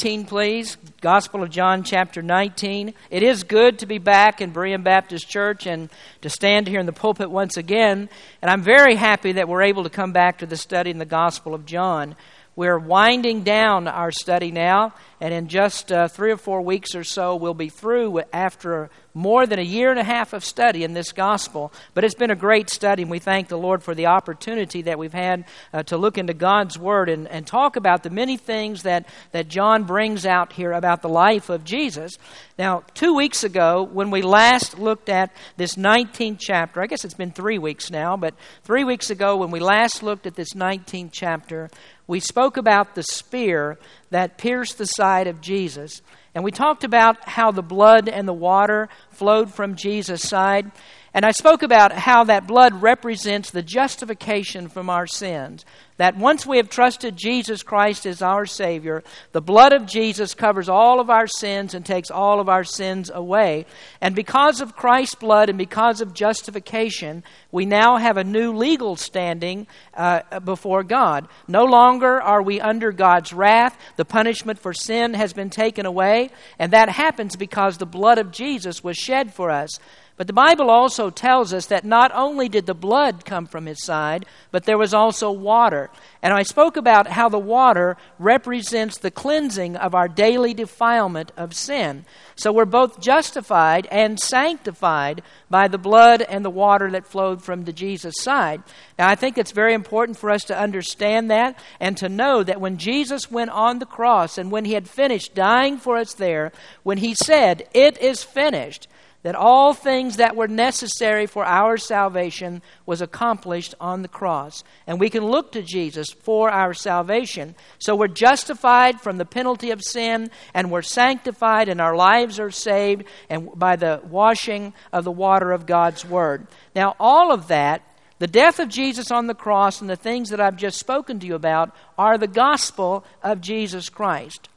19, please. Gospel of John, chapter 19. It is good to be back in Berean Baptist Church and to stand here in the pulpit once again. And I'm very happy that we're able to come back to the study in the Gospel of John. We're winding down our study now, and in just uh, three or four weeks or so, we'll be through after more than a year and a half of study in this gospel. But it's been a great study, and we thank the Lord for the opportunity that we've had uh, to look into God's Word and, and talk about the many things that, that John brings out here about the life of Jesus. Now, two weeks ago, when we last looked at this 19th chapter, I guess it's been three weeks now, but three weeks ago, when we last looked at this 19th chapter, we spoke about the spear that pierced the side of Jesus. And we talked about how the blood and the water flowed from Jesus' side. And I spoke about how that blood represents the justification from our sins. That once we have trusted Jesus Christ as our Savior, the blood of Jesus covers all of our sins and takes all of our sins away. And because of Christ's blood and because of justification, we now have a new legal standing uh, before God. No longer are we under God's wrath. The punishment for sin has been taken away. And that happens because the blood of Jesus was shed for us. But the Bible also tells us that not only did the blood come from his side, but there was also water. And I spoke about how the water represents the cleansing of our daily defilement of sin. So we're both justified and sanctified by the blood and the water that flowed from the Jesus side. Now, I think it's very important for us to understand that and to know that when Jesus went on the cross and when he had finished dying for us there, when he said, It is finished, that all things that were necessary for our salvation was accomplished on the cross. And we can look to Jesus for our salvation. So we're justified from the penalty of sin, and we're sanctified, and our lives are saved and by the washing of the water of God's Word. Now, all of that, the death of Jesus on the cross and the things that I've just spoken to you about, are the gospel of Jesus Christ.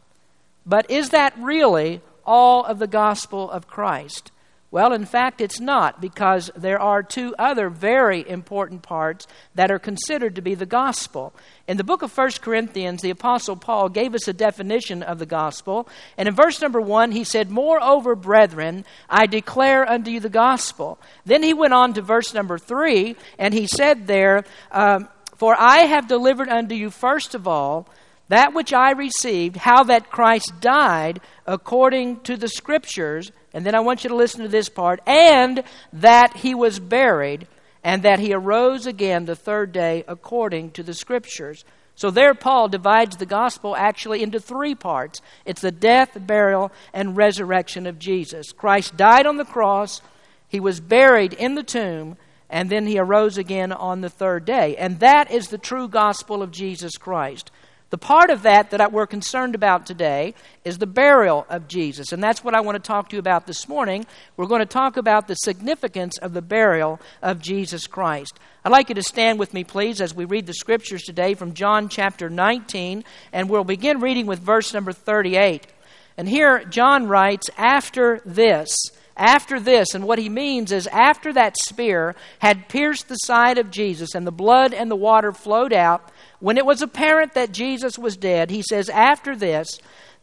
But is that really all of the gospel of Christ? Well, in fact, it's not, because there are two other very important parts that are considered to be the gospel. In the book of 1 Corinthians, the Apostle Paul gave us a definition of the gospel. And in verse number 1, he said, Moreover, brethren, I declare unto you the gospel. Then he went on to verse number 3, and he said there, um, For I have delivered unto you first of all that which I received, how that Christ died according to the Scriptures and then I want you to listen to this part. And that he was buried, and that he arose again the third day according to the Scriptures. So there, Paul divides the gospel actually into three parts it's the death, burial, and resurrection of Jesus. Christ died on the cross, he was buried in the tomb, and then he arose again on the third day. And that is the true gospel of Jesus Christ. The part of that that we're concerned about today is the burial of Jesus. And that's what I want to talk to you about this morning. We're going to talk about the significance of the burial of Jesus Christ. I'd like you to stand with me, please, as we read the scriptures today from John chapter 19. And we'll begin reading with verse number 38. And here, John writes, After this, after this, and what he means is after that spear had pierced the side of Jesus and the blood and the water flowed out, when it was apparent that Jesus was dead, he says, After this,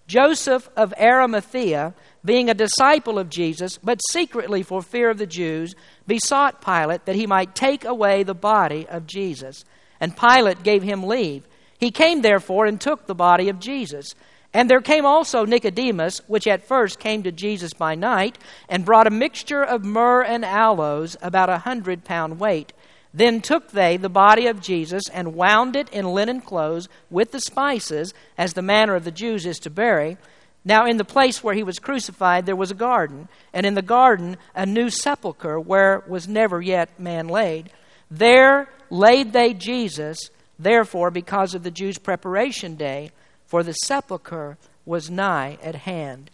Joseph of Arimathea, being a disciple of Jesus, but secretly for fear of the Jews, besought Pilate that he might take away the body of Jesus. And Pilate gave him leave. He came therefore and took the body of Jesus. And there came also Nicodemus, which at first came to Jesus by night, and brought a mixture of myrrh and aloes, about a hundred pound weight. Then took they the body of Jesus and wound it in linen clothes with the spices, as the manner of the Jews is to bury. Now, in the place where he was crucified, there was a garden, and in the garden a new sepulchre where was never yet man laid. There laid they Jesus, therefore, because of the Jews' preparation day, for the sepulchre was nigh at hand.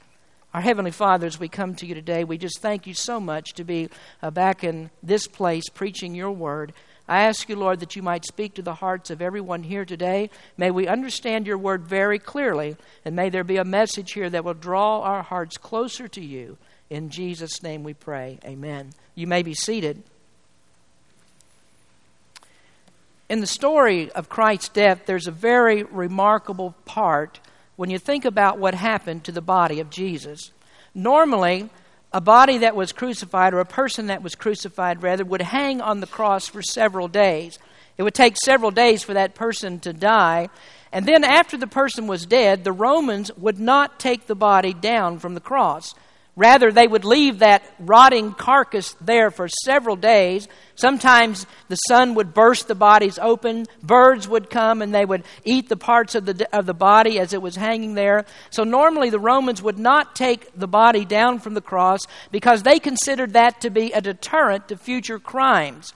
Our Heavenly Father, as we come to you today, we just thank you so much to be uh, back in this place preaching your word. I ask you, Lord, that you might speak to the hearts of everyone here today. May we understand your word very clearly, and may there be a message here that will draw our hearts closer to you. In Jesus' name we pray. Amen. You may be seated. In the story of Christ's death, there's a very remarkable part when you think about what happened to the body of Jesus. Normally, a body that was crucified, or a person that was crucified, rather, would hang on the cross for several days. It would take several days for that person to die. And then, after the person was dead, the Romans would not take the body down from the cross. Rather, they would leave that rotting carcass there for several days. Sometimes the sun would burst the bodies open. Birds would come and they would eat the parts of the, of the body as it was hanging there. So, normally, the Romans would not take the body down from the cross because they considered that to be a deterrent to future crimes.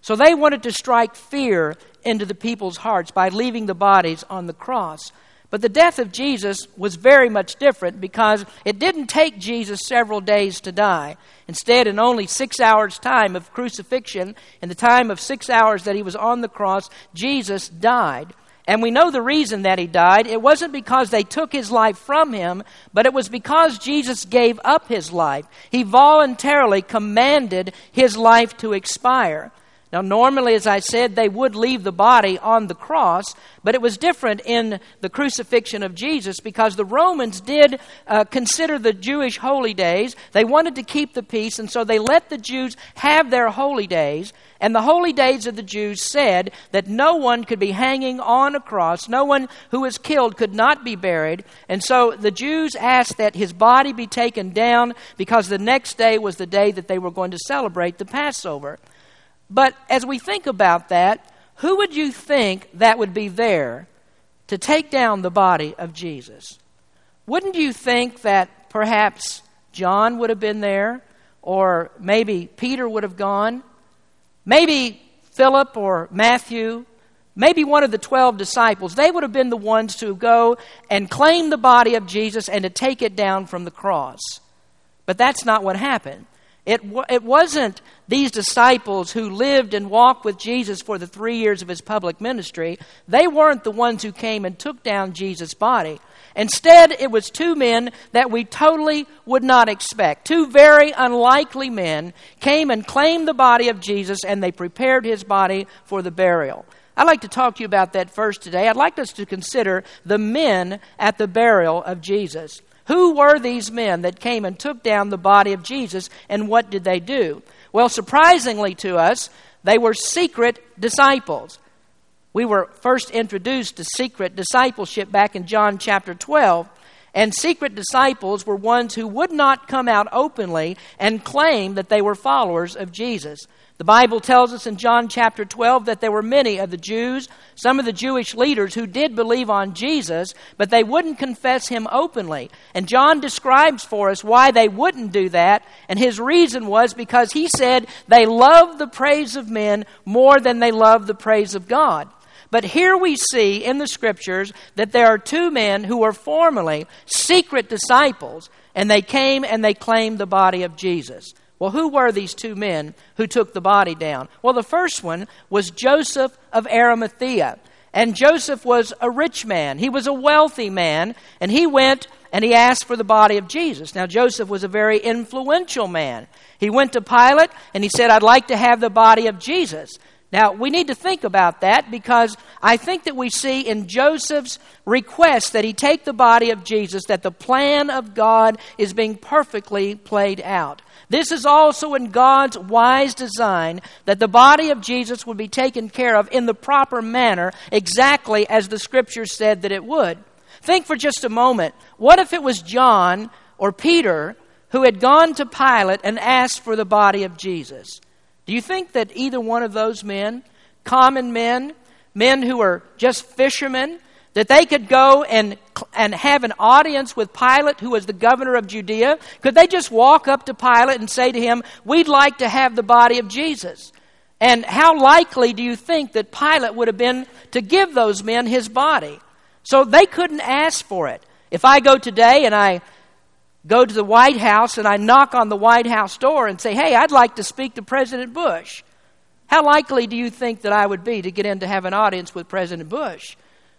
So, they wanted to strike fear into the people's hearts by leaving the bodies on the cross. But the death of Jesus was very much different because it didn't take Jesus several days to die. Instead, in only six hours' time of crucifixion, in the time of six hours that he was on the cross, Jesus died. And we know the reason that he died. It wasn't because they took his life from him, but it was because Jesus gave up his life. He voluntarily commanded his life to expire. Now, normally, as I said, they would leave the body on the cross, but it was different in the crucifixion of Jesus because the Romans did uh, consider the Jewish holy days. They wanted to keep the peace, and so they let the Jews have their holy days. And the holy days of the Jews said that no one could be hanging on a cross, no one who was killed could not be buried. And so the Jews asked that his body be taken down because the next day was the day that they were going to celebrate the Passover. But as we think about that, who would you think that would be there to take down the body of Jesus? Wouldn't you think that perhaps John would have been there, or maybe Peter would have gone, maybe Philip or Matthew, maybe one of the 12 disciples? They would have been the ones to go and claim the body of Jesus and to take it down from the cross. But that's not what happened. It, it wasn't these disciples who lived and walked with Jesus for the three years of his public ministry. They weren't the ones who came and took down Jesus' body. Instead, it was two men that we totally would not expect. Two very unlikely men came and claimed the body of Jesus and they prepared his body for the burial. I'd like to talk to you about that first today. I'd like us to consider the men at the burial of Jesus. Who were these men that came and took down the body of Jesus, and what did they do? Well, surprisingly to us, they were secret disciples. We were first introduced to secret discipleship back in John chapter 12. And secret disciples were ones who would not come out openly and claim that they were followers of Jesus. The Bible tells us in John chapter 12 that there were many of the Jews, some of the Jewish leaders who did believe on Jesus, but they wouldn't confess him openly. And John describes for us why they wouldn't do that, and his reason was because he said they love the praise of men more than they love the praise of God. But here we see in the scriptures that there are two men who were formerly secret disciples, and they came and they claimed the body of Jesus. Well, who were these two men who took the body down? Well, the first one was Joseph of Arimathea. And Joseph was a rich man. He was a wealthy man. And he went and he asked for the body of Jesus. Now, Joseph was a very influential man. He went to Pilate and he said, I'd like to have the body of Jesus. Now, we need to think about that because I think that we see in Joseph's request that he take the body of Jesus that the plan of God is being perfectly played out. This is also in God's wise design that the body of Jesus would be taken care of in the proper manner, exactly as the scriptures said that it would. Think for just a moment what if it was John or Peter who had gone to Pilate and asked for the body of Jesus? Do you think that either one of those men, common men, men who were just fishermen, that they could go and, and have an audience with Pilate, who was the governor of Judea? Could they just walk up to Pilate and say to him, We'd like to have the body of Jesus? And how likely do you think that Pilate would have been to give those men his body? So they couldn't ask for it. If I go today and I go to the White House and I knock on the White House door and say, Hey, I'd like to speak to President Bush, how likely do you think that I would be to get in to have an audience with President Bush?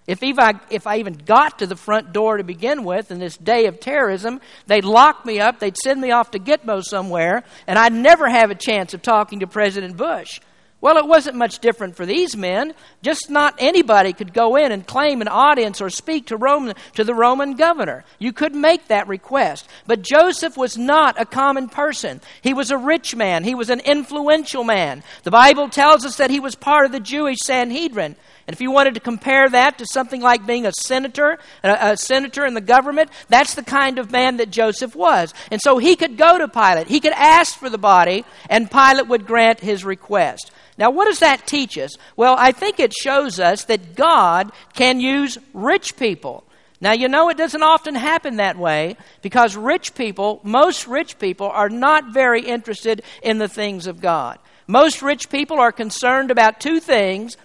If, I, if I even got to the front door to begin with in this day of terrorism, they'd lock me up, they'd send me off to Gitmo somewhere, and I'd never have a chance of talking to President Bush. Well, it wasn't much different for these men. Just not anybody could go in and claim an audience or speak to, Roman, to the Roman governor. You could make that request. But Joseph was not a common person. He was a rich man. He was an influential man. The Bible tells us that he was part of the Jewish Sanhedrin. And if you wanted to compare that to something like being a senator, a, a, senator in the government, that's the kind of man that Joseph was. And so he could go to Pilate. He could ask for the body, and Pilate would grant his request. Now, what does that teach us? Well, I think it shows us that God can use rich people. Now, you know, it doesn't often happen that way because rich people, most rich people, are not very interested in the things of God. Most rich people are concerned about two things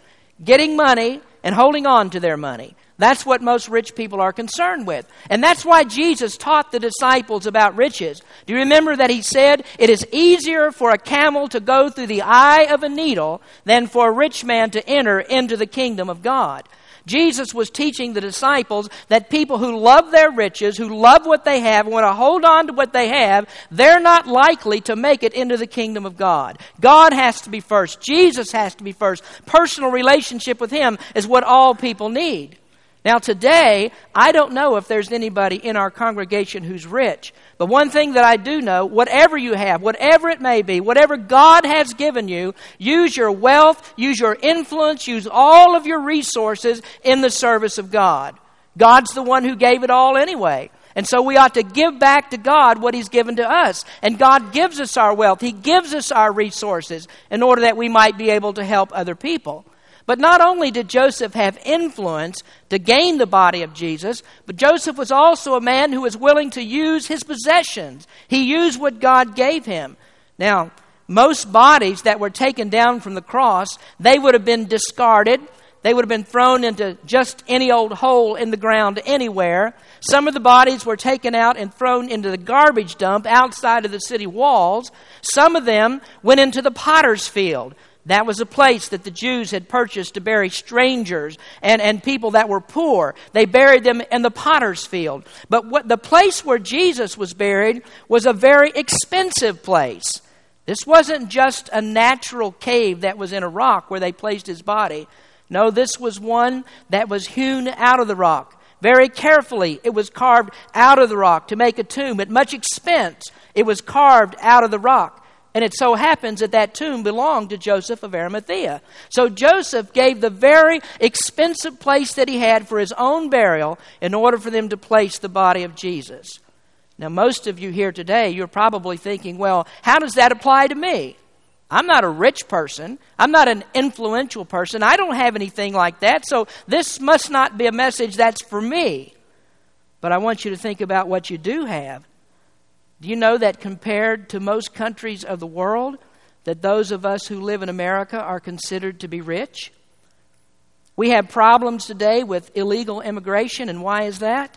getting money and holding on to their money. That's what most rich people are concerned with. And that's why Jesus taught the disciples about riches. Do you remember that he said, It is easier for a camel to go through the eye of a needle than for a rich man to enter into the kingdom of God? Jesus was teaching the disciples that people who love their riches, who love what they have, want to hold on to what they have, they're not likely to make it into the kingdom of God. God has to be first. Jesus has to be first. Personal relationship with Him is what all people need. Now, today, I don't know if there's anybody in our congregation who's rich. But one thing that I do know whatever you have, whatever it may be, whatever God has given you, use your wealth, use your influence, use all of your resources in the service of God. God's the one who gave it all anyway. And so we ought to give back to God what He's given to us. And God gives us our wealth, He gives us our resources in order that we might be able to help other people. But not only did Joseph have influence to gain the body of Jesus, but Joseph was also a man who was willing to use his possessions. He used what God gave him. Now, most bodies that were taken down from the cross, they would have been discarded. They would have been thrown into just any old hole in the ground anywhere. Some of the bodies were taken out and thrown into the garbage dump outside of the city walls. Some of them went into the potter's field. That was a place that the Jews had purchased to bury strangers and, and people that were poor. They buried them in the potter's field. But what, the place where Jesus was buried was a very expensive place. This wasn't just a natural cave that was in a rock where they placed his body. No, this was one that was hewn out of the rock. Very carefully, it was carved out of the rock to make a tomb. At much expense, it was carved out of the rock. And it so happens that that tomb belonged to Joseph of Arimathea. So Joseph gave the very expensive place that he had for his own burial in order for them to place the body of Jesus. Now, most of you here today, you're probably thinking, well, how does that apply to me? I'm not a rich person. I'm not an influential person. I don't have anything like that. So this must not be a message that's for me. But I want you to think about what you do have do you know that compared to most countries of the world, that those of us who live in America are considered to be rich? We have problems today with illegal immigration, and why is that?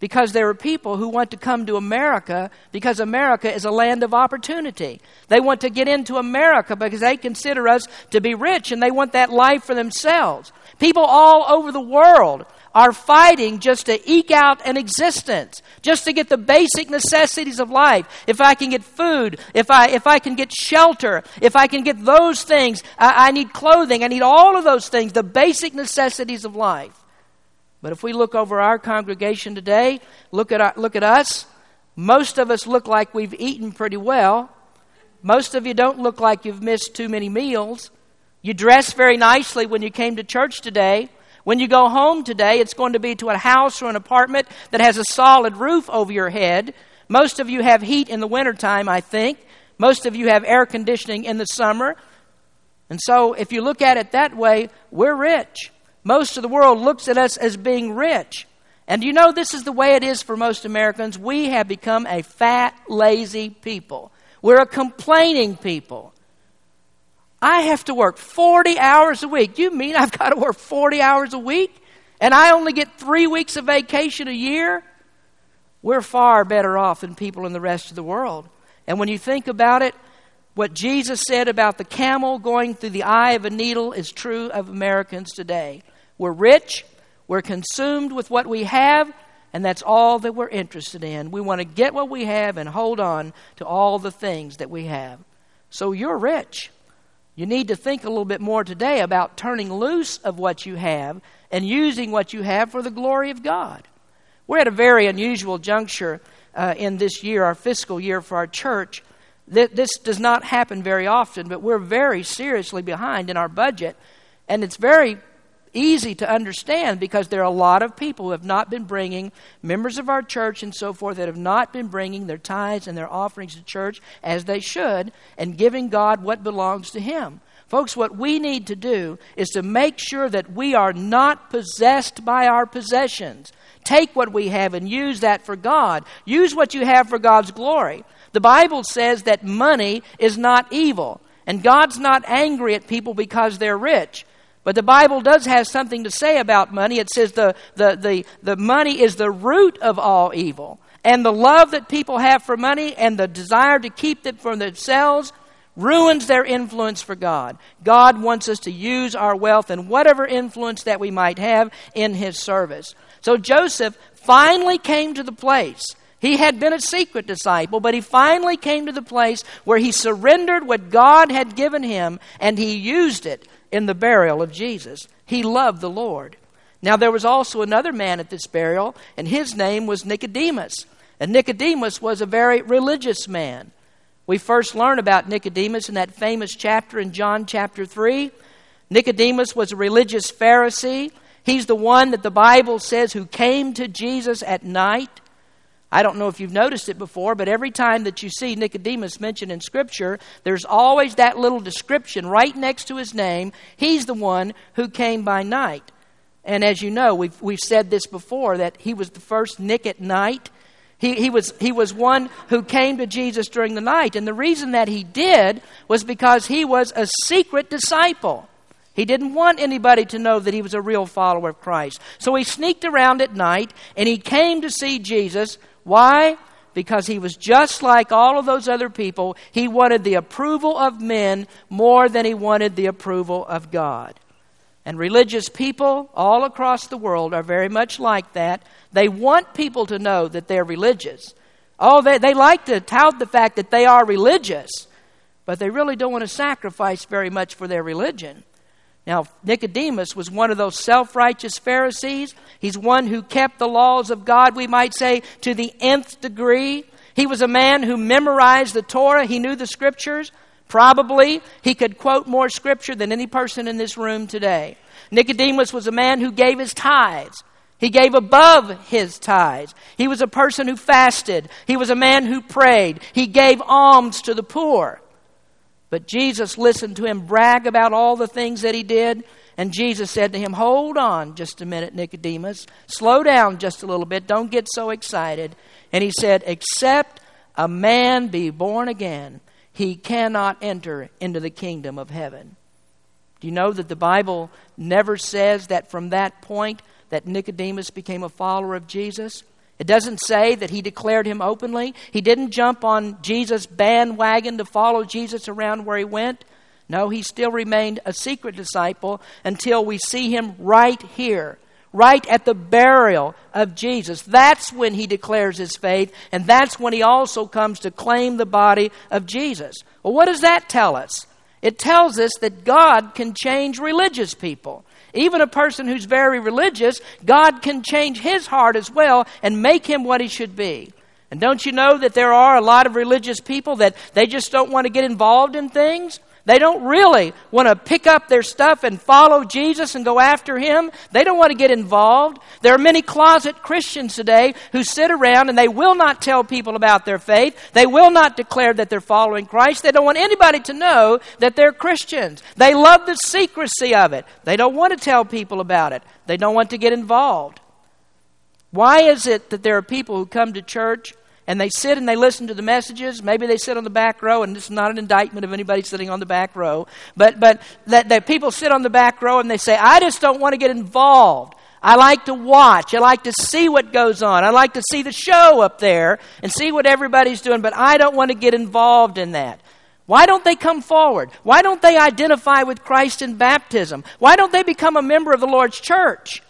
Because there are people who want to come to America because America is a land of opportunity. They want to get into America because they consider us to be rich and they want that life for themselves. People all over the world are fighting just to eke out an existence, just to get the basic necessities of life. If I can get food, if I, if I can get shelter, if I can get those things, I, I need clothing, I need all of those things, the basic necessities of life. But if we look over our congregation today, look at, our, look at us, most of us look like we've eaten pretty well. Most of you don't look like you've missed too many meals. You dress very nicely when you came to church today. When you go home today, it's going to be to a house or an apartment that has a solid roof over your head. Most of you have heat in the wintertime, I think. Most of you have air conditioning in the summer. And so, if you look at it that way, we're rich. Most of the world looks at us as being rich. And you know, this is the way it is for most Americans. We have become a fat, lazy people. We're a complaining people. I have to work 40 hours a week. You mean I've got to work 40 hours a week? And I only get three weeks of vacation a year? We're far better off than people in the rest of the world. And when you think about it, what Jesus said about the camel going through the eye of a needle is true of Americans today. We're rich, we're consumed with what we have, and that's all that we're interested in. We want to get what we have and hold on to all the things that we have. So you're rich. You need to think a little bit more today about turning loose of what you have and using what you have for the glory of God. We're at a very unusual juncture uh, in this year, our fiscal year for our church. This does not happen very often, but we're very seriously behind in our budget. And it's very easy to understand because there are a lot of people who have not been bringing, members of our church and so forth, that have not been bringing their tithes and their offerings to church as they should and giving God what belongs to Him. Folks, what we need to do is to make sure that we are not possessed by our possessions. Take what we have and use that for God. Use what you have for God's glory. The Bible says that money is not evil, and God's not angry at people because they're rich. But the Bible does have something to say about money. It says the, the, the, the money is the root of all evil. And the love that people have for money and the desire to keep it for themselves ruins their influence for God. God wants us to use our wealth and whatever influence that we might have in His service. So Joseph finally came to the place. He had been a secret disciple, but he finally came to the place where he surrendered what God had given him and he used it in the burial of Jesus. He loved the Lord. Now, there was also another man at this burial, and his name was Nicodemus. And Nicodemus was a very religious man. We first learn about Nicodemus in that famous chapter in John chapter 3. Nicodemus was a religious Pharisee. He's the one that the Bible says who came to Jesus at night. I don't know if you've noticed it before, but every time that you see Nicodemus mentioned in Scripture, there's always that little description right next to his name. He's the one who came by night. And as you know, we've, we've said this before that he was the first Nick at night. He, he, was, he was one who came to Jesus during the night. And the reason that he did was because he was a secret disciple. He didn't want anybody to know that he was a real follower of Christ. So he sneaked around at night and he came to see Jesus why? Because he was just like all of those other people. He wanted the approval of men more than he wanted the approval of God. And religious people all across the world are very much like that. They want people to know that they're religious. Oh, they, they like to tout the fact that they are religious, but they really don't want to sacrifice very much for their religion. Now, Nicodemus was one of those self righteous Pharisees. He's one who kept the laws of God, we might say, to the nth degree. He was a man who memorized the Torah, he knew the scriptures. Probably he could quote more scripture than any person in this room today. Nicodemus was a man who gave his tithes. He gave above his tithes. He was a person who fasted. He was a man who prayed. He gave alms to the poor. But Jesus listened to him brag about all the things that he did. And Jesus said to him, Hold on just a minute, Nicodemus. Slow down just a little bit. Don't get so excited. And he said, Except a man be born again, he cannot enter into the kingdom of heaven. Do you know that the Bible never says that from that point that Nicodemus became a follower of Jesus? It doesn't say that he declared him openly. He didn't jump on Jesus' bandwagon to follow Jesus around where he went. No, he still remained a secret disciple until we see him right here, right at the burial of Jesus. That's when he declares his faith, and that's when he also comes to claim the body of Jesus. Well, what does that tell us? It tells us that God can change religious people. Even a person who's very religious, God can change his heart as well and make him what he should be. And don't you know that there are a lot of religious people that they just don't want to get involved in things? They don't really want to pick up their stuff and follow Jesus and go after Him. They don't want to get involved. There are many closet Christians today who sit around and they will not tell people about their faith. They will not declare that they're following Christ. They don't want anybody to know that they're Christians. They love the secrecy of it. They don't want to tell people about it. They don't want to get involved. Why is it that there are people who come to church and they sit and they listen to the messages. Maybe they sit on the back row, and this is not an indictment of anybody sitting on the back row, but, but that, that people sit on the back row and they say, I just don't want to get involved. I like to watch. I like to see what goes on. I like to see the show up there and see what everybody's doing, but I don't want to get involved in that. Why don't they come forward? Why don't they identify with Christ in baptism? Why don't they become a member of the Lord's church?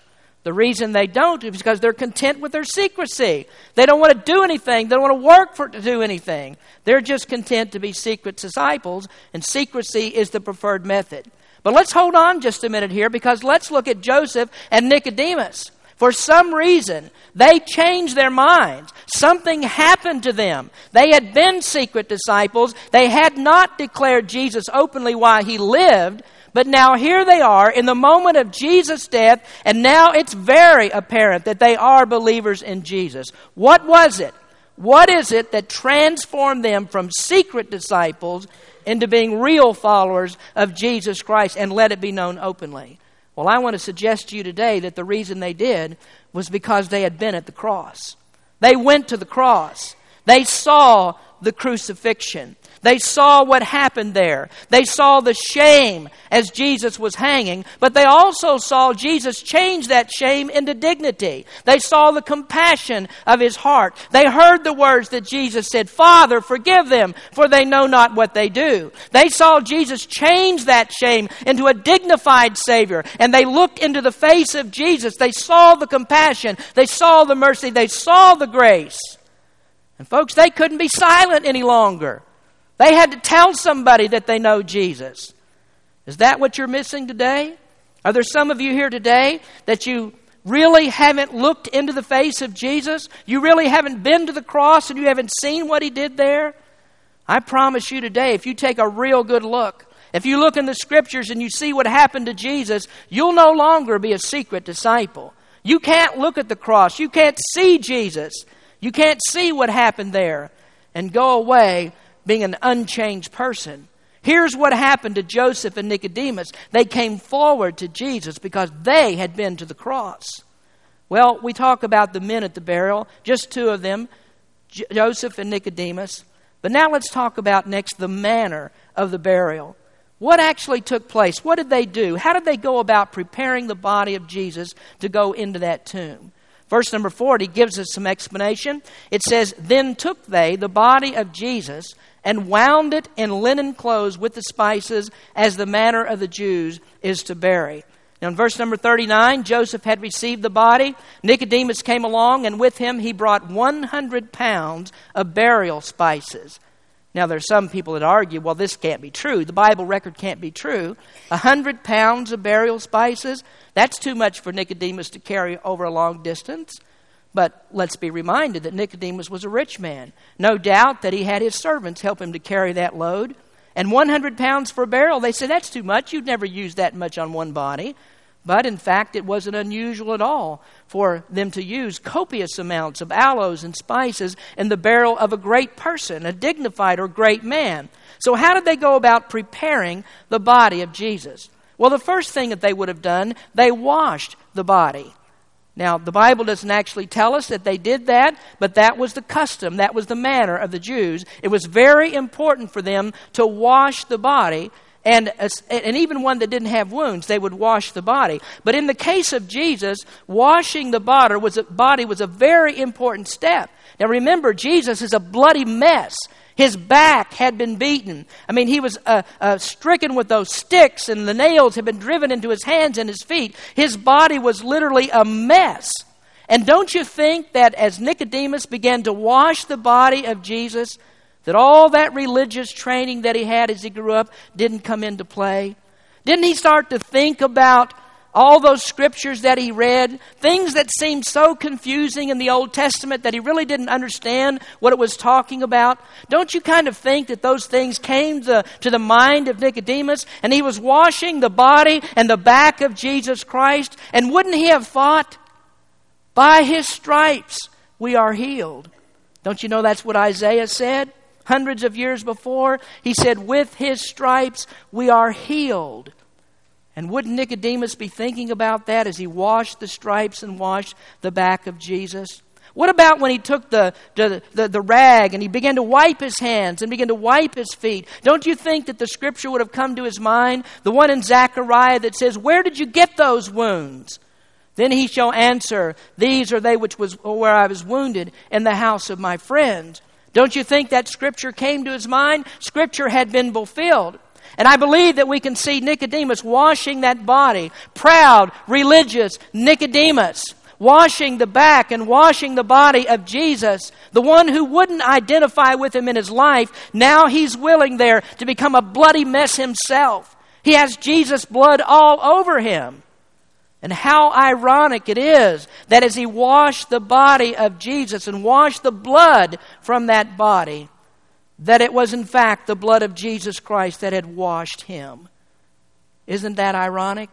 The reason they don't is because they're content with their secrecy. They don't want to do anything. They don't want to work for to do anything. They're just content to be secret disciples, and secrecy is the preferred method. But let's hold on just a minute here because let's look at Joseph and Nicodemus. For some reason, they changed their minds. Something happened to them. They had been secret disciples. They had not declared Jesus openly while he lived. But now here they are in the moment of Jesus' death, and now it's very apparent that they are believers in Jesus. What was it? What is it that transformed them from secret disciples into being real followers of Jesus Christ and let it be known openly? Well, I want to suggest to you today that the reason they did was because they had been at the cross. They went to the cross. They saw the crucifixion. They saw what happened there. They saw the shame as Jesus was hanging, but they also saw Jesus change that shame into dignity. They saw the compassion of his heart. They heard the words that Jesus said, Father, forgive them, for they know not what they do. They saw Jesus change that shame into a dignified Savior, and they looked into the face of Jesus. They saw the compassion, they saw the mercy, they saw the grace. And folks, they couldn't be silent any longer. They had to tell somebody that they know Jesus. Is that what you're missing today? Are there some of you here today that you really haven't looked into the face of Jesus? You really haven't been to the cross and you haven't seen what he did there? I promise you today, if you take a real good look, if you look in the scriptures and you see what happened to Jesus, you'll no longer be a secret disciple. You can't look at the cross. You can't see Jesus. You can't see what happened there and go away being an unchanged person. Here's what happened to Joseph and Nicodemus. They came forward to Jesus because they had been to the cross. Well, we talk about the men at the burial, just two of them, J- Joseph and Nicodemus. But now let's talk about next the manner of the burial. What actually took place? What did they do? How did they go about preparing the body of Jesus to go into that tomb? Verse number 40 gives us some explanation. It says, Then took they the body of Jesus and wound it in linen clothes with the spices, as the manner of the Jews is to bury. Now, in verse number 39, Joseph had received the body. Nicodemus came along, and with him he brought 100 pounds of burial spices. Now, there are some people that argue, well, this can't be true. The Bible record can't be true. A hundred pounds of burial spices, that's too much for Nicodemus to carry over a long distance. But let's be reminded that Nicodemus was a rich man. No doubt that he had his servants help him to carry that load. And 100 pounds for a barrel, they said, that's too much. You'd never use that much on one body. But in fact, it wasn't unusual at all for them to use copious amounts of aloes and spices in the barrel of a great person, a dignified or great man. So, how did they go about preparing the body of Jesus? Well, the first thing that they would have done, they washed the body. Now, the Bible doesn't actually tell us that they did that, but that was the custom, that was the manner of the Jews. It was very important for them to wash the body, and, and even one that didn't have wounds, they would wash the body. But in the case of Jesus, washing the body was a, body was a very important step. Now, remember, Jesus is a bloody mess. His back had been beaten. I mean, he was uh, uh, stricken with those sticks, and the nails had been driven into his hands and his feet. His body was literally a mess. And don't you think that as Nicodemus began to wash the body of Jesus, that all that religious training that he had as he grew up didn't come into play? Didn't he start to think about all those scriptures that he read, things that seemed so confusing in the Old Testament that he really didn't understand what it was talking about. Don't you kind of think that those things came to, to the mind of Nicodemus and he was washing the body and the back of Jesus Christ? And wouldn't he have thought, by his stripes we are healed? Don't you know that's what Isaiah said? Hundreds of years before, he said, With his stripes we are healed. And wouldn't Nicodemus be thinking about that as he washed the stripes and washed the back of Jesus? What about when he took the, the, the, the, rag and he began to wipe his hands and began to wipe his feet? Don't you think that the scripture would have come to his mind? The one in Zechariah that says, Where did you get those wounds? Then he shall answer, These are they which was where I was wounded in the house of my friends. Don't you think that scripture came to his mind? Scripture had been fulfilled. And I believe that we can see Nicodemus washing that body, proud, religious Nicodemus, washing the back and washing the body of Jesus, the one who wouldn't identify with him in his life. Now he's willing there to become a bloody mess himself. He has Jesus' blood all over him. And how ironic it is that as he washed the body of Jesus and washed the blood from that body, that it was in fact the blood of Jesus Christ that had washed him. Isn't that ironic?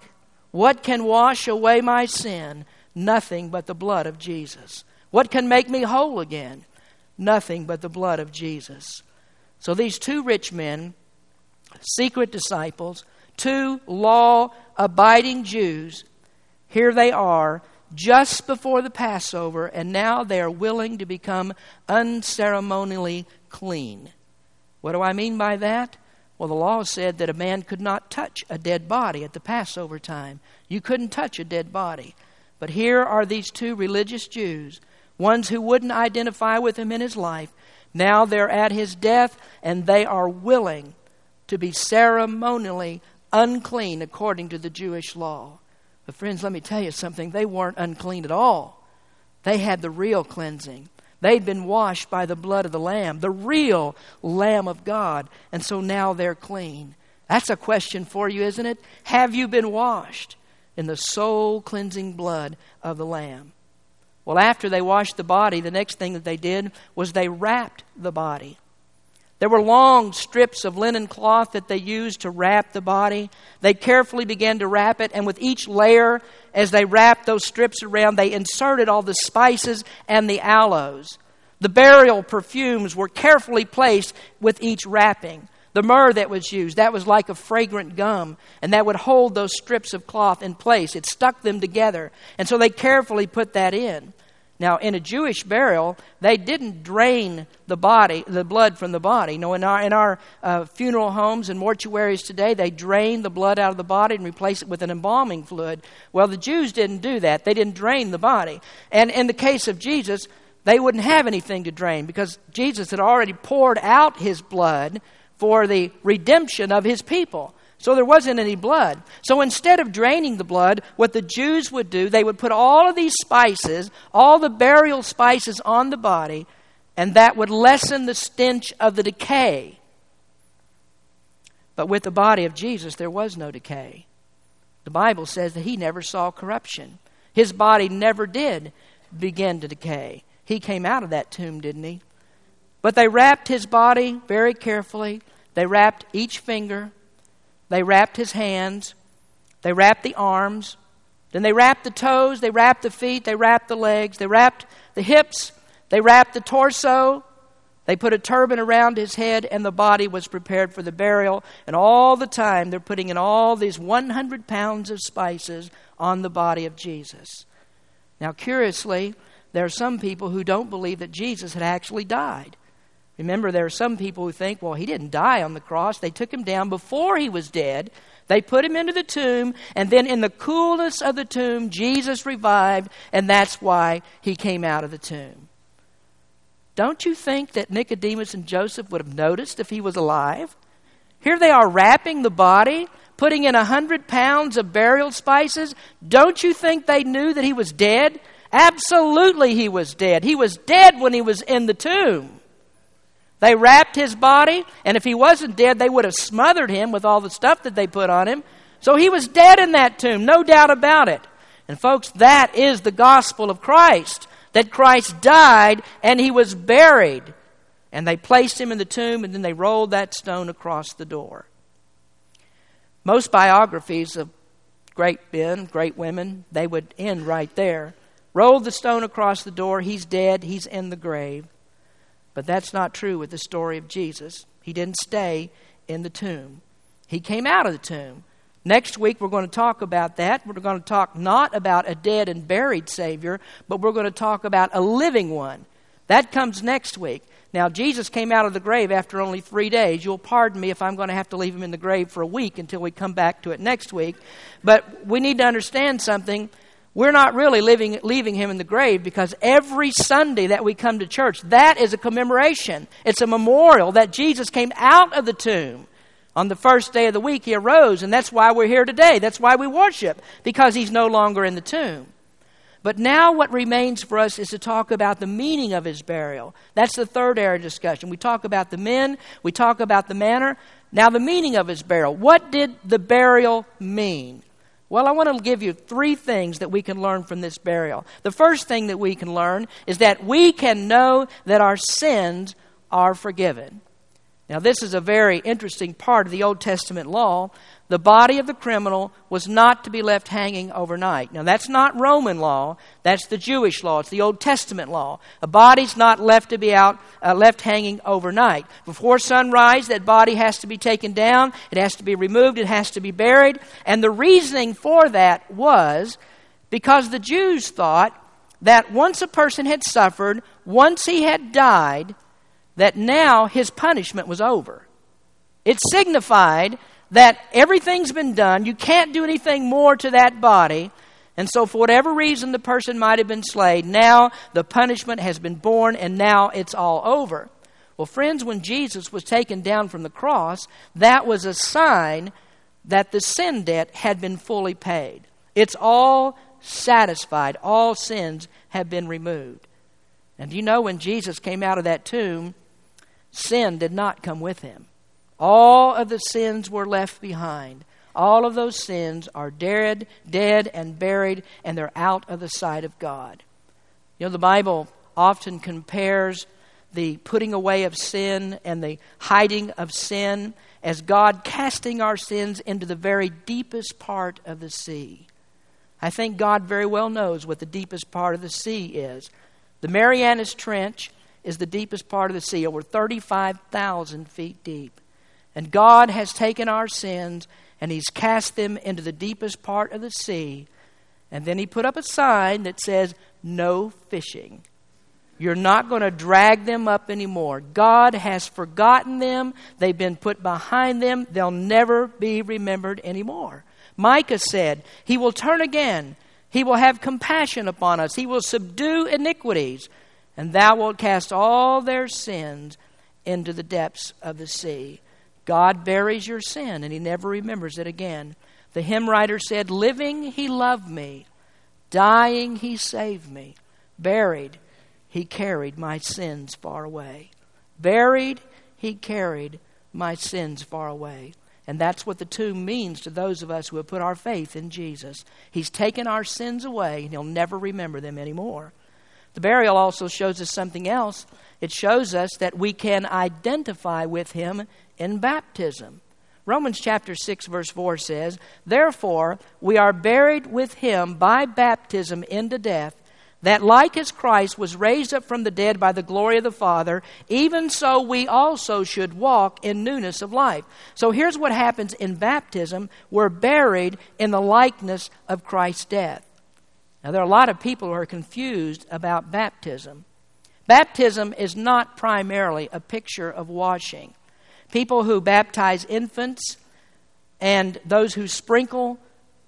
What can wash away my sin? Nothing but the blood of Jesus. What can make me whole again? Nothing but the blood of Jesus. So these two rich men, secret disciples, two law abiding Jews, here they are just before the Passover, and now they are willing to become unceremonially clean. What do I mean by that? Well, the law said that a man could not touch a dead body at the Passover time. You couldn't touch a dead body. But here are these two religious Jews, ones who wouldn't identify with him in his life. Now they're at his death, and they are willing to be ceremonially unclean according to the Jewish law. But, friends, let me tell you something. They weren't unclean at all. They had the real cleansing. They'd been washed by the blood of the Lamb, the real Lamb of God, and so now they're clean. That's a question for you, isn't it? Have you been washed in the soul cleansing blood of the Lamb? Well, after they washed the body, the next thing that they did was they wrapped the body. There were long strips of linen cloth that they used to wrap the body. They carefully began to wrap it, and with each layer, as they wrapped those strips around, they inserted all the spices and the aloes. The burial perfumes were carefully placed with each wrapping. The myrrh that was used, that was like a fragrant gum, and that would hold those strips of cloth in place. It stuck them together. And so they carefully put that in. Now, in a Jewish burial, they didn't drain the body, the blood from the body. Know, in our, in our uh, funeral homes and mortuaries today, they drain the blood out of the body and replace it with an embalming fluid. Well, the Jews didn't do that. They didn't drain the body. And in the case of Jesus, they wouldn't have anything to drain because Jesus had already poured out his blood for the redemption of his people. So there wasn't any blood. So instead of draining the blood, what the Jews would do, they would put all of these spices, all the burial spices on the body, and that would lessen the stench of the decay. But with the body of Jesus, there was no decay. The Bible says that he never saw corruption. His body never did begin to decay. He came out of that tomb, didn't he? But they wrapped his body very carefully. They wrapped each finger, they wrapped his hands. They wrapped the arms. Then they wrapped the toes. They wrapped the feet. They wrapped the legs. They wrapped the hips. They wrapped the torso. They put a turban around his head, and the body was prepared for the burial. And all the time, they're putting in all these 100 pounds of spices on the body of Jesus. Now, curiously, there are some people who don't believe that Jesus had actually died. Remember, there are some people who think, well, he didn't die on the cross. They took him down before he was dead. They put him into the tomb, and then in the coolness of the tomb, Jesus revived, and that's why he came out of the tomb. Don't you think that Nicodemus and Joseph would have noticed if he was alive? Here they are wrapping the body, putting in a hundred pounds of burial spices. Don't you think they knew that he was dead? Absolutely, he was dead. He was dead when he was in the tomb. They wrapped his body, and if he wasn't dead, they would have smothered him with all the stuff that they put on him. So he was dead in that tomb, no doubt about it. And folks, that is the gospel of Christ that Christ died and he was buried. And they placed him in the tomb and then they rolled that stone across the door. Most biographies of great men, great women, they would end right there. Rolled the stone across the door, he's dead, he's in the grave. But that's not true with the story of Jesus. He didn't stay in the tomb, he came out of the tomb. Next week, we're going to talk about that. We're going to talk not about a dead and buried Savior, but we're going to talk about a living one. That comes next week. Now, Jesus came out of the grave after only three days. You'll pardon me if I'm going to have to leave him in the grave for a week until we come back to it next week. But we need to understand something we're not really living, leaving him in the grave because every Sunday that we come to church, that is a commemoration. It's a memorial that Jesus came out of the tomb On the first day of the week, he arose, and that's why we're here today. That's why we worship, because he's no longer in the tomb. But now, what remains for us is to talk about the meaning of his burial. That's the third area of discussion. We talk about the men, we talk about the manner. Now, the meaning of his burial. What did the burial mean? Well, I want to give you three things that we can learn from this burial. The first thing that we can learn is that we can know that our sins are forgiven. Now, this is a very interesting part of the Old Testament law. The body of the criminal was not to be left hanging overnight. Now, that's not Roman law, that's the Jewish law, it's the Old Testament law. A body's not left to be out, uh, left hanging overnight. Before sunrise, that body has to be taken down, it has to be removed, it has to be buried. And the reasoning for that was because the Jews thought that once a person had suffered, once he had died, that now his punishment was over. It signified that everything's been done. You can't do anything more to that body. And so, for whatever reason the person might have been slain, now the punishment has been borne and now it's all over. Well, friends, when Jesus was taken down from the cross, that was a sign that the sin debt had been fully paid. It's all satisfied, all sins have been removed. And you know, when Jesus came out of that tomb, sin did not come with him. All of the sins were left behind. All of those sins are dead, dead and buried, and they're out of the sight of God. You know, the Bible often compares the putting away of sin and the hiding of sin as God casting our sins into the very deepest part of the sea. I think God very well knows what the deepest part of the sea is. The Marianas Trench is the deepest part of the sea, over 35,000 feet deep. And God has taken our sins and He's cast them into the deepest part of the sea. And then He put up a sign that says, No fishing. You're not going to drag them up anymore. God has forgotten them. They've been put behind them. They'll never be remembered anymore. Micah said, He will turn again. He will have compassion upon us. He will subdue iniquities and thou wilt cast all their sins into the depths of the sea. God buries your sin, and he never remembers it again. The hymn writer said, Living, he loved me. Dying, he saved me. Buried, he carried my sins far away. Buried, he carried my sins far away. And that's what the tomb means to those of us who have put our faith in Jesus. He's taken our sins away, and he'll never remember them anymore. The burial also shows us something else. It shows us that we can identify with him in baptism. Romans chapter 6 verse 4 says, "Therefore we are buried with him by baptism into death, that like as Christ was raised up from the dead by the glory of the Father, even so we also should walk in newness of life." So here's what happens in baptism, we're buried in the likeness of Christ's death. Now, there are a lot of people who are confused about baptism. Baptism is not primarily a picture of washing. People who baptize infants and those who sprinkle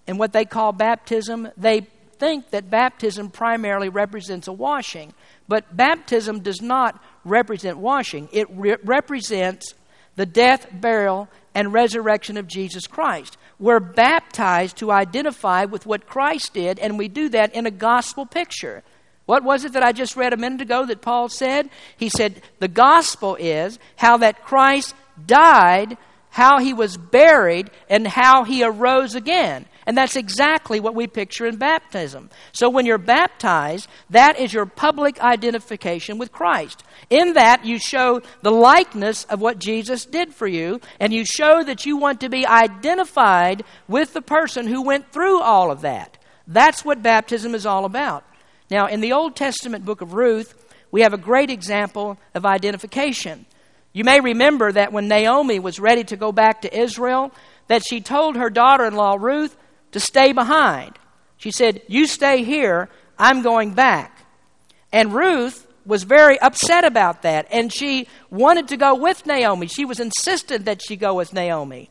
in what they call baptism, they think that baptism primarily represents a washing. But baptism does not represent washing, it re- represents the death, burial, and resurrection of Jesus Christ. We're baptized to identify with what Christ did, and we do that in a gospel picture. What was it that I just read a minute ago that Paul said? He said, The gospel is how that Christ died, how he was buried, and how he arose again. And that's exactly what we picture in baptism. So when you're baptized, that is your public identification with Christ. In that, you show the likeness of what Jesus did for you, and you show that you want to be identified with the person who went through all of that. That's what baptism is all about. Now, in the Old Testament book of Ruth, we have a great example of identification. You may remember that when Naomi was ready to go back to Israel, that she told her daughter in law Ruth, to stay behind. She said, You stay here, I'm going back. And Ruth was very upset about that, and she wanted to go with Naomi. She was insistent that she go with Naomi.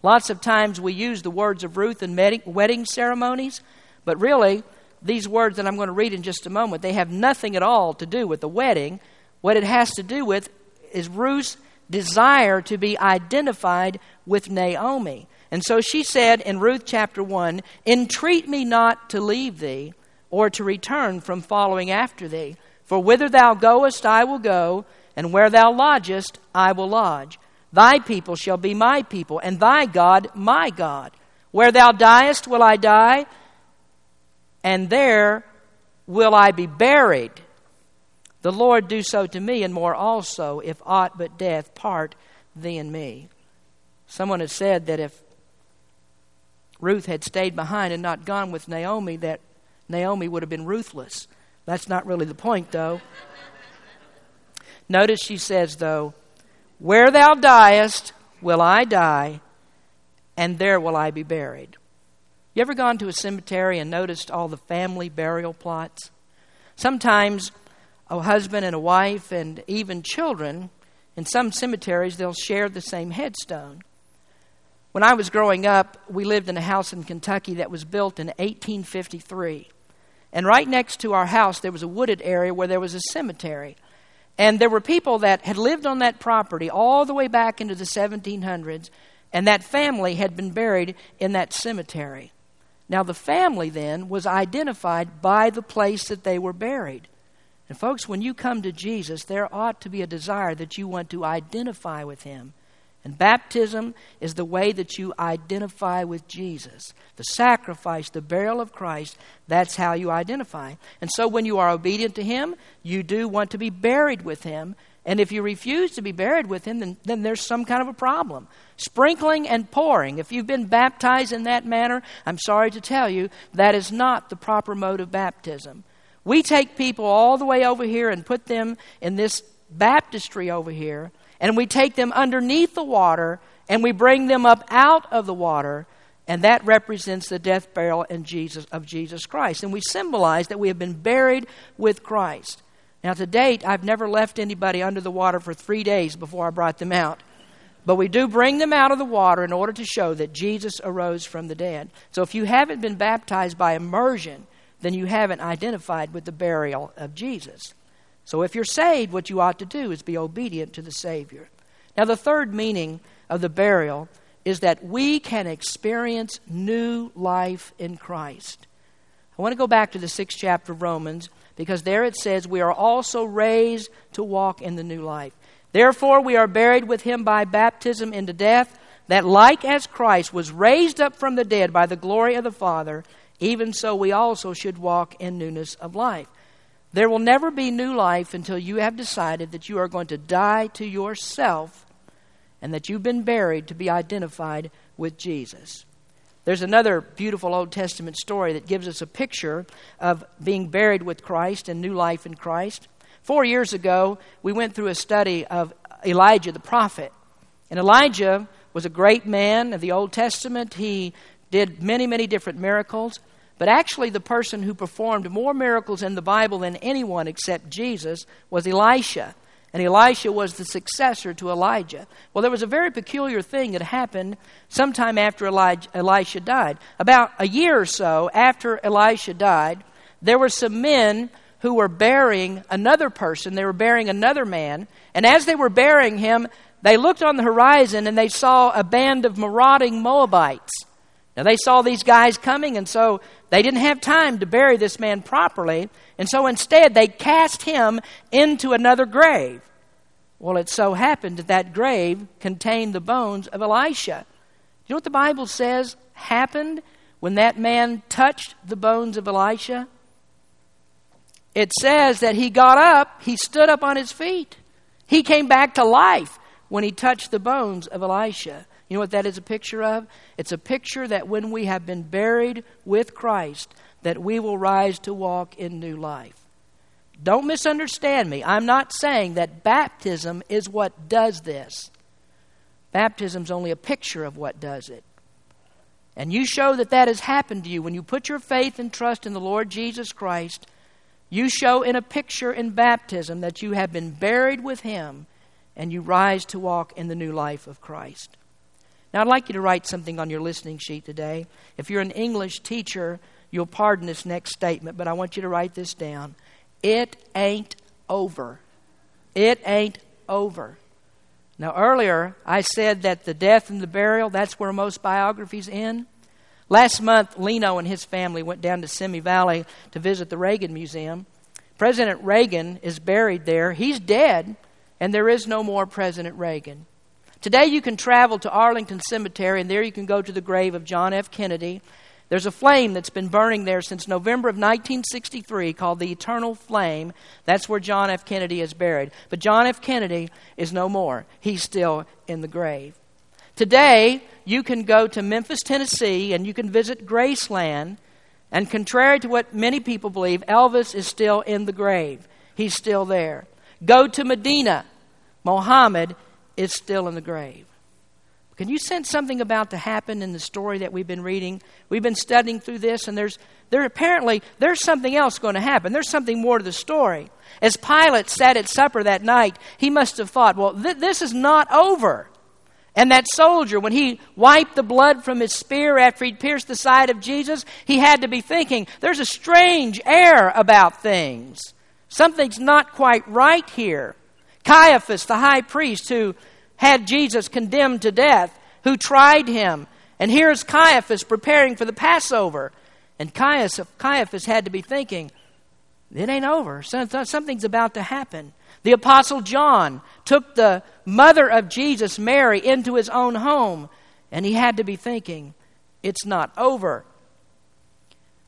Lots of times we use the words of Ruth in wedding ceremonies, but really, these words that I'm going to read in just a moment, they have nothing at all to do with the wedding. What it has to do with is Ruth's desire to be identified with Naomi. And so she said in Ruth chapter 1 Entreat me not to leave thee, or to return from following after thee. For whither thou goest, I will go, and where thou lodgest, I will lodge. Thy people shall be my people, and thy God my God. Where thou diest, will I die, and there will I be buried. The Lord do so to me, and more also, if aught but death part thee and me. Someone had said that if Ruth had stayed behind and not gone with Naomi, that Naomi would have been ruthless. That's not really the point, though. Notice she says, though, Where thou diest, will I die, and there will I be buried. You ever gone to a cemetery and noticed all the family burial plots? Sometimes a husband and a wife and even children, in some cemeteries, they'll share the same headstone. When I was growing up, we lived in a house in Kentucky that was built in 1853. And right next to our house, there was a wooded area where there was a cemetery. And there were people that had lived on that property all the way back into the 1700s, and that family had been buried in that cemetery. Now, the family then was identified by the place that they were buried. And, folks, when you come to Jesus, there ought to be a desire that you want to identify with Him. And baptism is the way that you identify with Jesus. The sacrifice, the burial of Christ, that's how you identify. And so when you are obedient to Him, you do want to be buried with Him. And if you refuse to be buried with Him, then, then there's some kind of a problem. Sprinkling and pouring, if you've been baptized in that manner, I'm sorry to tell you, that is not the proper mode of baptism. We take people all the way over here and put them in this baptistry over here and we take them underneath the water and we bring them up out of the water and that represents the death burial in Jesus of Jesus Christ. And we symbolize that we have been buried with Christ. Now to date I've never left anybody under the water for 3 days before I brought them out. But we do bring them out of the water in order to show that Jesus arose from the dead. So if you haven't been baptized by immersion then you haven't identified with the burial of Jesus so if you're saved, what you ought to do is be obedient to the Savior. Now, the third meaning of the burial is that we can experience new life in Christ. I want to go back to the sixth chapter of Romans because there it says, We are also raised to walk in the new life. Therefore, we are buried with him by baptism into death, that like as Christ was raised up from the dead by the glory of the Father, even so we also should walk in newness of life. There will never be new life until you have decided that you are going to die to yourself and that you've been buried to be identified with Jesus. There's another beautiful Old Testament story that gives us a picture of being buried with Christ and new life in Christ. Four years ago, we went through a study of Elijah the prophet. And Elijah was a great man of the Old Testament. He did many, many different miracles. But actually, the person who performed more miracles in the Bible than anyone except Jesus was Elisha. And Elisha was the successor to Elijah. Well, there was a very peculiar thing that happened sometime after Elijah, Elisha died. About a year or so after Elisha died, there were some men who were burying another person. They were burying another man. And as they were burying him, they looked on the horizon and they saw a band of marauding Moabites. Now, they saw these guys coming, and so they didn't have time to bury this man properly, and so instead they cast him into another grave. Well, it so happened that that grave contained the bones of Elisha. Do you know what the Bible says happened when that man touched the bones of Elisha? It says that he got up, he stood up on his feet. He came back to life when he touched the bones of Elisha. You know what that is a picture of? It's a picture that when we have been buried with Christ, that we will rise to walk in new life. Don't misunderstand me. I'm not saying that baptism is what does this. Baptism is only a picture of what does it. And you show that that has happened to you when you put your faith and trust in the Lord Jesus Christ. You show in a picture in baptism that you have been buried with Him and you rise to walk in the new life of Christ. Now, I'd like you to write something on your listening sheet today. If you're an English teacher, you'll pardon this next statement, but I want you to write this down. It ain't over. It ain't over. Now, earlier I said that the death and the burial, that's where most biographies end. Last month, Leno and his family went down to Simi Valley to visit the Reagan Museum. President Reagan is buried there. He's dead, and there is no more President Reagan. Today, you can travel to Arlington Cemetery, and there you can go to the grave of John F. Kennedy. There's a flame that's been burning there since November of 1963 called the Eternal Flame. That's where John F. Kennedy is buried. But John F. Kennedy is no more, he's still in the grave. Today, you can go to Memphis, Tennessee, and you can visit Graceland. And contrary to what many people believe, Elvis is still in the grave. He's still there. Go to Medina. Mohammed is still in the grave. Can you sense something about to happen in the story that we've been reading? We've been studying through this, and there's there apparently there's something else going to happen. There's something more to the story. As Pilate sat at supper that night, he must have thought, "Well, th- this is not over." And that soldier, when he wiped the blood from his spear after he'd pierced the side of Jesus, he had to be thinking, "There's a strange air about things. Something's not quite right here." Caiaphas, the high priest, who had Jesus condemned to death, who tried him. And here's Caiaphas preparing for the Passover. And Caiaphas had to be thinking, it ain't over. Something's about to happen. The Apostle John took the mother of Jesus, Mary, into his own home, and he had to be thinking, it's not over.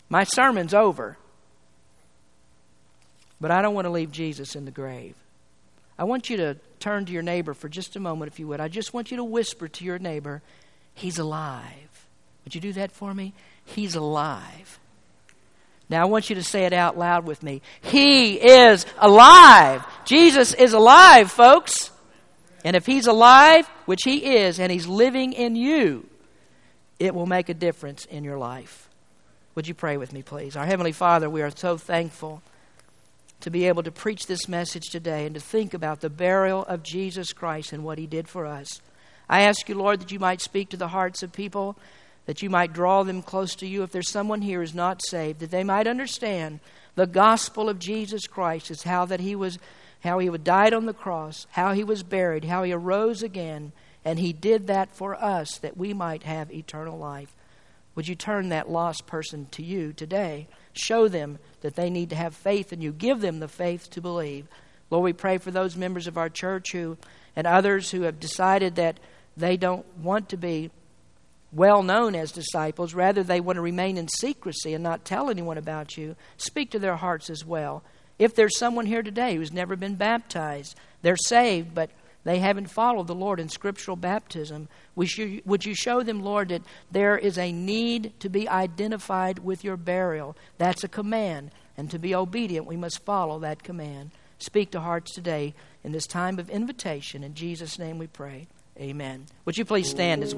My sermon's over. But I don't want to leave Jesus in the grave. I want you to turn to your neighbor for just a moment, if you would. I just want you to whisper to your neighbor, He's alive. Would you do that for me? He's alive. Now, I want you to say it out loud with me. He is alive. Jesus is alive, folks. And if He's alive, which He is, and He's living in you, it will make a difference in your life. Would you pray with me, please? Our Heavenly Father, we are so thankful to be able to preach this message today and to think about the burial of Jesus Christ and what he did for us. I ask you, Lord, that you might speak to the hearts of people, that you might draw them close to you. If there's someone here who's not saved, that they might understand the gospel of Jesus Christ is how that he was how he died on the cross, how he was buried, how he arose again, and he did that for us that we might have eternal life. Would you turn that lost person to you today? Show them that they need to have faith in you. Give them the faith to believe. Lord, we pray for those members of our church who and others who have decided that they don't want to be well known as disciples. Rather, they want to remain in secrecy and not tell anyone about you. Speak to their hearts as well. If there's someone here today who's never been baptized, they're saved, but they haven't followed the Lord in scriptural baptism. Would you show them, Lord, that there is a need to be identified with your burial? That's a command. And to be obedient, we must follow that command. Speak to hearts today in this time of invitation. In Jesus' name we pray. Amen. Would you please stand as